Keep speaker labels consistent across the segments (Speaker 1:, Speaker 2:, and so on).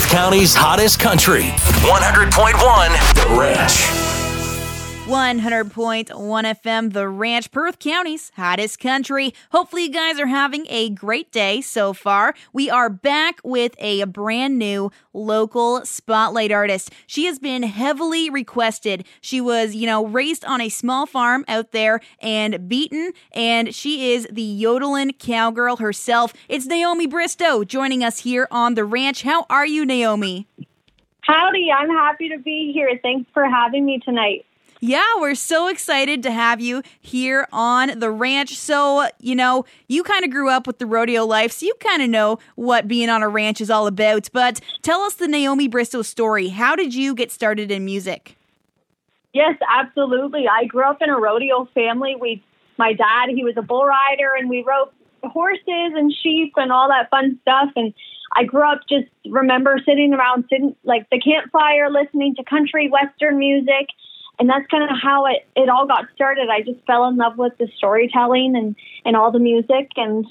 Speaker 1: County's hottest country. 100.1 The Ranch.
Speaker 2: 100.1 FM, The Ranch, Perth County's hottest country. Hopefully, you guys are having a great day so far. We are back with a brand new local spotlight artist. She has been heavily requested. She was, you know, raised on a small farm out there and Beeton, and she is the yodeling cowgirl herself. It's Naomi Bristow joining us here on The Ranch. How are you, Naomi?
Speaker 3: Howdy, I'm happy to be here. Thanks for having me tonight.
Speaker 2: Yeah, we're so excited to have you here on the ranch. So, you know, you kind of grew up with the rodeo life, so you kind of know what being on a ranch is all about. But tell us the Naomi Bristow story. How did you get started in music?
Speaker 3: Yes, absolutely. I grew up in a rodeo family. We, my dad, he was a bull rider, and we rode horses and sheep and all that fun stuff. And I grew up just remember sitting around, sitting like the campfire, listening to country western music and that's kind of how it, it all got started. I just fell in love with the storytelling and, and all the music and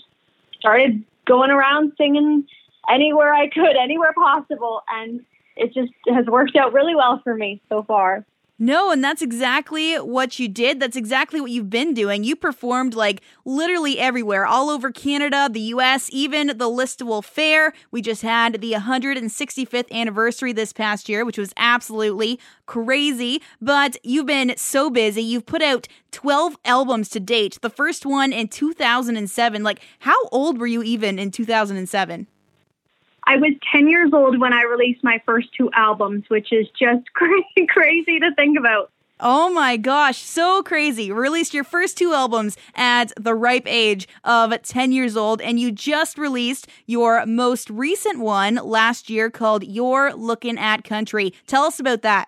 Speaker 3: started going around singing anywhere I could, anywhere possible. And it just has worked out really well for me so far.
Speaker 2: No, and that's exactly what you did. That's exactly what you've been doing. You performed like literally everywhere, all over Canada, the US, even the Listowel Fair. We just had the 165th anniversary this past year, which was absolutely crazy. But you've been so busy. You've put out 12 albums to date, the first one in 2007. Like, how old were you even in 2007?
Speaker 3: I was 10 years old when I released my first two albums, which is just crazy, crazy to think about.
Speaker 2: Oh my gosh, so crazy. Released your first two albums at the ripe age of 10 years old, and you just released your most recent one last year called You're Looking at Country. Tell us about that.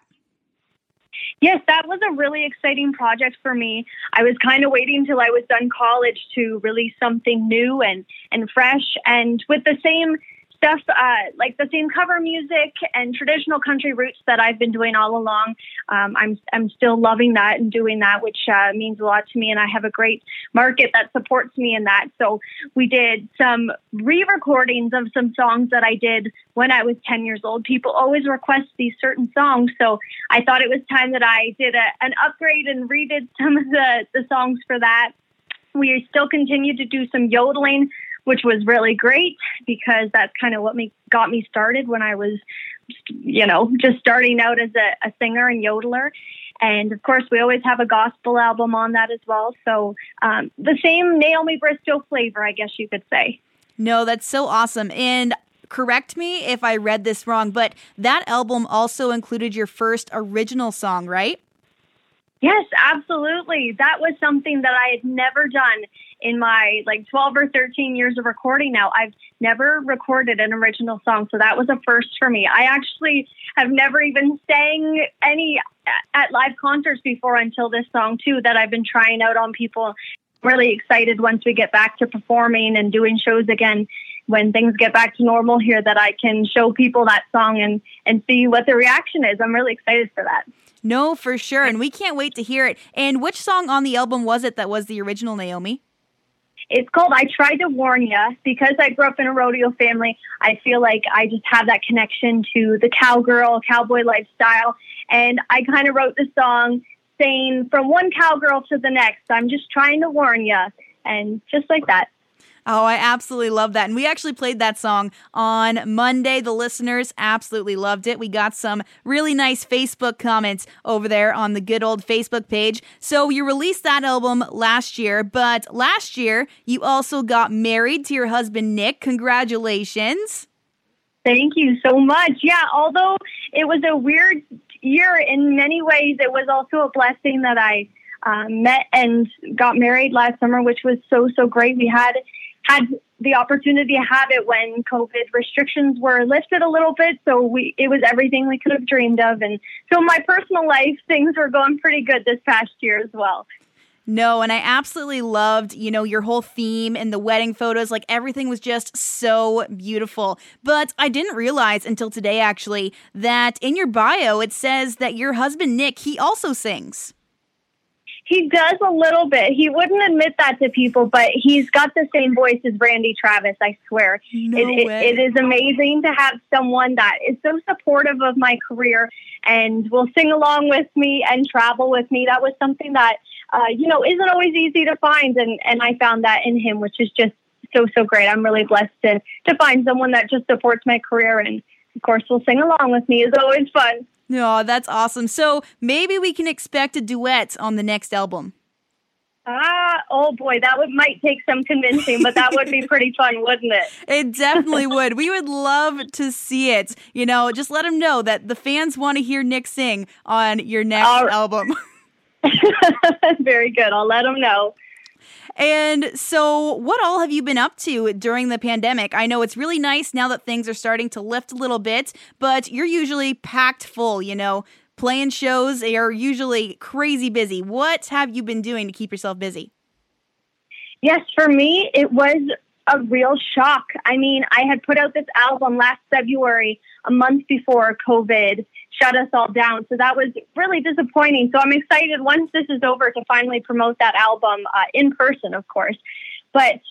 Speaker 3: Yes, that was a really exciting project for me. I was kind of waiting till I was done college to release something new and, and fresh. And with the same stuff uh, like the same cover music and traditional country roots that I've been doing all along. Um, I'm I'm still loving that and doing that, which uh, means a lot to me. And I have a great market that supports me in that. So we did some re-recordings of some songs that I did when I was 10 years old. People always request these certain songs, so I thought it was time that I did a, an upgrade and redid some of the the songs for that. We still continue to do some yodeling which was really great because that's kind of what me got me started when I was, you know, just starting out as a, a singer and yodeler. And of course, we always have a gospel album on that as well. So um, the same Naomi Bristow flavor, I guess you could say.
Speaker 2: No, that's so awesome. And correct me if I read this wrong, but that album also included your first original song, right?
Speaker 3: Yes, absolutely. That was something that I had never done in my like 12 or 13 years of recording now, I've never recorded an original song. So that was a first for me. I actually have never even sang any at live concerts before until this song too that I've been trying out on people. Really excited once we get back to performing and doing shows again when things get back to normal here that I can show people that song and and see what the reaction is. I'm really excited for that.
Speaker 2: No, for sure. And we can't wait to hear it. And which song on the album was it that was the original Naomi?
Speaker 3: It's called I Tried to Warn Ya because I grew up in a rodeo family. I feel like I just have that connection to the cowgirl, cowboy lifestyle. And I kind of wrote the song saying, from one cowgirl to the next, I'm just trying to warn ya. And just like that.
Speaker 2: Oh, I absolutely love that. And we actually played that song on Monday. The listeners absolutely loved it. We got some really nice Facebook comments over there on the good old Facebook page. So you released that album last year, but last year you also got married to your husband, Nick. Congratulations.
Speaker 3: Thank you so much. Yeah, although it was a weird year in many ways, it was also a blessing that I um, met and got married last summer, which was so, so great. We had had the opportunity to have it when COVID restrictions were lifted a little bit. So we, it was everything we could have dreamed of. And so my personal life, things were going pretty good this past year as well.
Speaker 2: No, and I absolutely loved, you know, your whole theme and the wedding photos. Like everything was just so beautiful. But I didn't realize until today, actually, that in your bio it says that your husband, Nick, he also sings.
Speaker 3: He does a little bit. He wouldn't admit that to people, but he's got the same voice as Randy Travis, I swear.
Speaker 2: No
Speaker 3: it, it, it is amazing to have someone that is so supportive of my career and will sing along with me and travel with me. That was something that, uh, you know, isn't always easy to find. And, and I found that in him, which is just so, so great. I'm really blessed to, to find someone that just supports my career and, of course, will sing along with me. It's always fun.
Speaker 2: No, that's awesome. So maybe we can expect a duet on the next album.
Speaker 3: Ah, oh boy, that would might take some convincing, but that would be pretty fun, wouldn't it?
Speaker 2: It definitely would. We would love to see it. You know, just let them know that the fans want to hear Nick sing on your next
Speaker 3: right.
Speaker 2: album.
Speaker 3: Very good. I'll let them know.
Speaker 2: And so, what all have you been up to during the pandemic? I know it's really nice now that things are starting to lift a little bit, but you're usually packed full, you know, playing shows are usually crazy busy. What have you been doing to keep yourself busy?
Speaker 3: Yes, for me, it was a real shock. I mean, I had put out this album last February, a month before COVID shut us all down. So that was really disappointing. So I'm excited once this is over to finally promote that album uh, in person, of course. But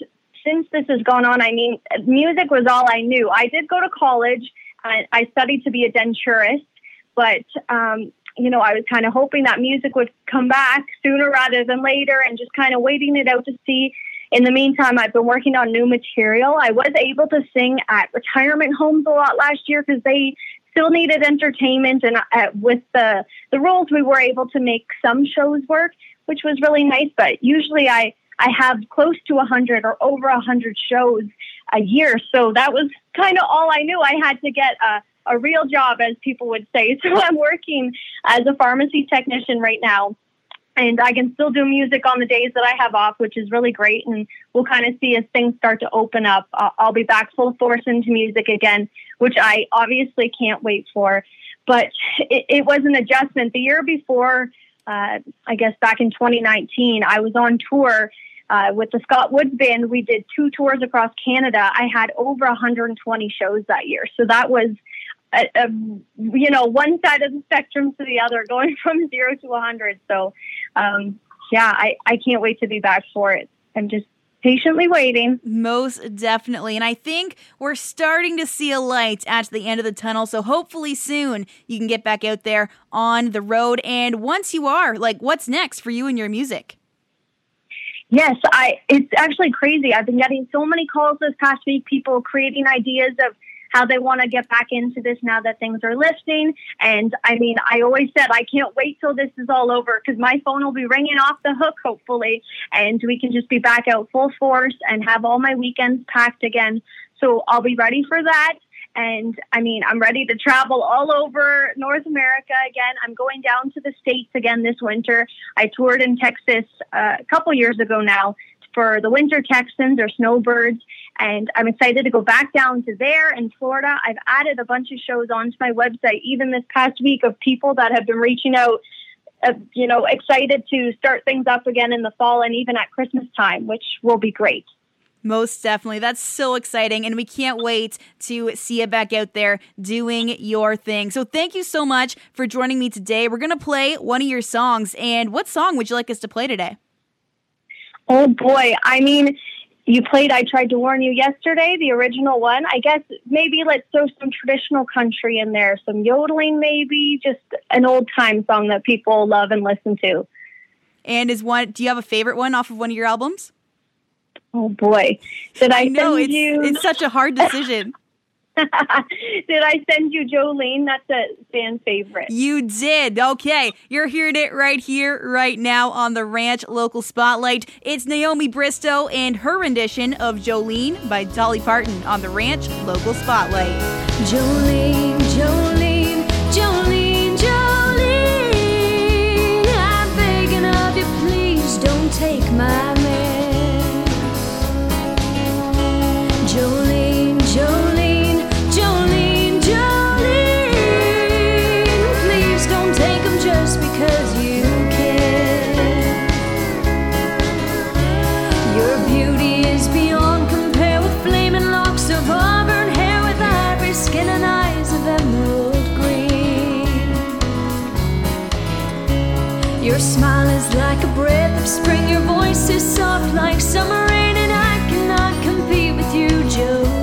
Speaker 3: since this has gone on, I mean, music was all I knew. I did go to college. I, I studied to be a denturist, but um, you know, I was kind of hoping that music would come back sooner rather than later, and just kind of waiting it out to see. In the meantime, I've been working on new material. I was able to sing at retirement homes a lot last year because they still needed entertainment, and uh, with the the rules, we were able to make some shows work, which was really nice. But usually, I I have close to a hundred or over a hundred shows a year, so that was kind of all I knew. I had to get a a real job, as people would say. So I'm working as a pharmacy technician right now. And I can still do music on the days that I have off, which is really great. And we'll kind of see as things start to open up. Uh, I'll be back full force into music again, which I obviously can't wait for. But it, it was an adjustment. The year before, uh, I guess back in 2019, I was on tour uh, with the Scott Woods Band. We did two tours across Canada. I had over 120 shows that year. So that was a, a, you know one side of the spectrum to the other, going from zero to 100. So, um, yeah, I, I can't wait to be back for it. I'm just patiently waiting.
Speaker 2: Most definitely. And I think we're starting to see a light at the end of the tunnel. So hopefully soon you can get back out there on the road. And once you are, like, what's next for you and your music?
Speaker 3: Yes, I. It's actually crazy. I've been getting so many calls this past week. People creating ideas of how they want to get back into this now that things are lifting. And I mean, I always said I can't wait till this is all over because my phone will be ringing off the hook, hopefully, and we can just be back out full force and have all my weekends packed again. So I'll be ready for that. And I mean, I'm ready to travel all over North America again. I'm going down to the States again this winter. I toured in Texas uh, a couple years ago now for the Winter Texans or Snowbirds. And I'm excited to go back down to there in Florida. I've added a bunch of shows onto my website, even this past week, of people that have been reaching out, uh, you know, excited to start things up again in the fall and even at Christmas time, which will be great.
Speaker 2: Most definitely. That's so exciting. And we can't wait to see you back out there doing your thing. So thank you so much for joining me today. We're going to play one of your songs. And what song would you like us to play today?
Speaker 3: Oh boy. I mean, you played I Tried to Warn You yesterday, the original one. I guess maybe let's throw some traditional country in there, some yodeling, maybe, just an old time song that people love and listen to.
Speaker 2: And is one, do you have a favorite one off of one of your albums?
Speaker 3: Oh boy. Did I,
Speaker 2: I know, it's,
Speaker 3: you
Speaker 2: it's such a hard decision.
Speaker 3: Did I send you Jolene? That's a fan favorite.
Speaker 2: You did. Okay. You're hearing it right here, right now on the Ranch Local Spotlight. It's Naomi Bristow and her rendition of Jolene by Dolly Parton on the Ranch Local Spotlight.
Speaker 4: Jolene, Jolene, Jolene, Jolene. I'm begging of you, please don't take my emerald green. Your smile is like a breath of spring, your voice is soft like summer rain, and I cannot compete with you, Jolene.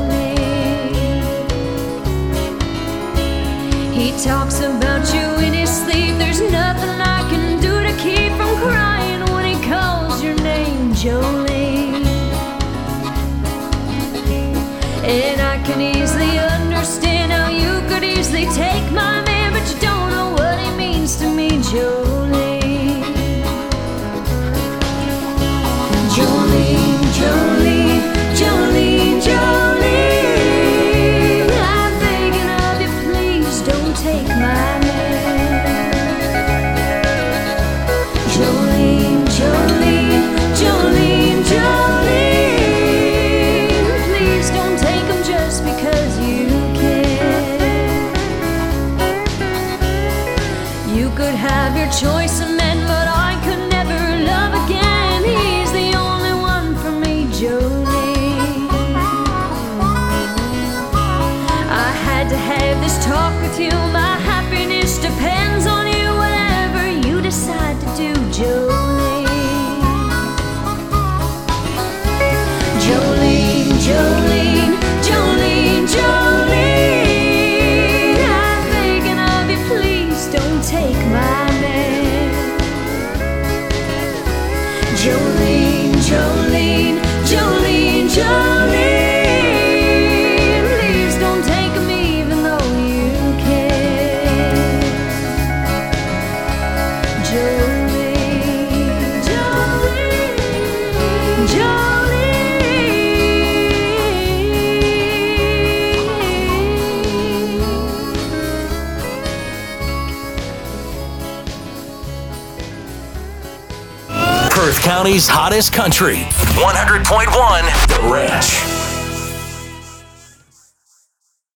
Speaker 4: He talks about you in his sleep, there's nothing I can do to keep from crying when he calls your name, Jolene. And I can easily easily take my man, but you don't know what he means to me, Jolene.
Speaker 1: County's hottest country. 100.1 The Ranch.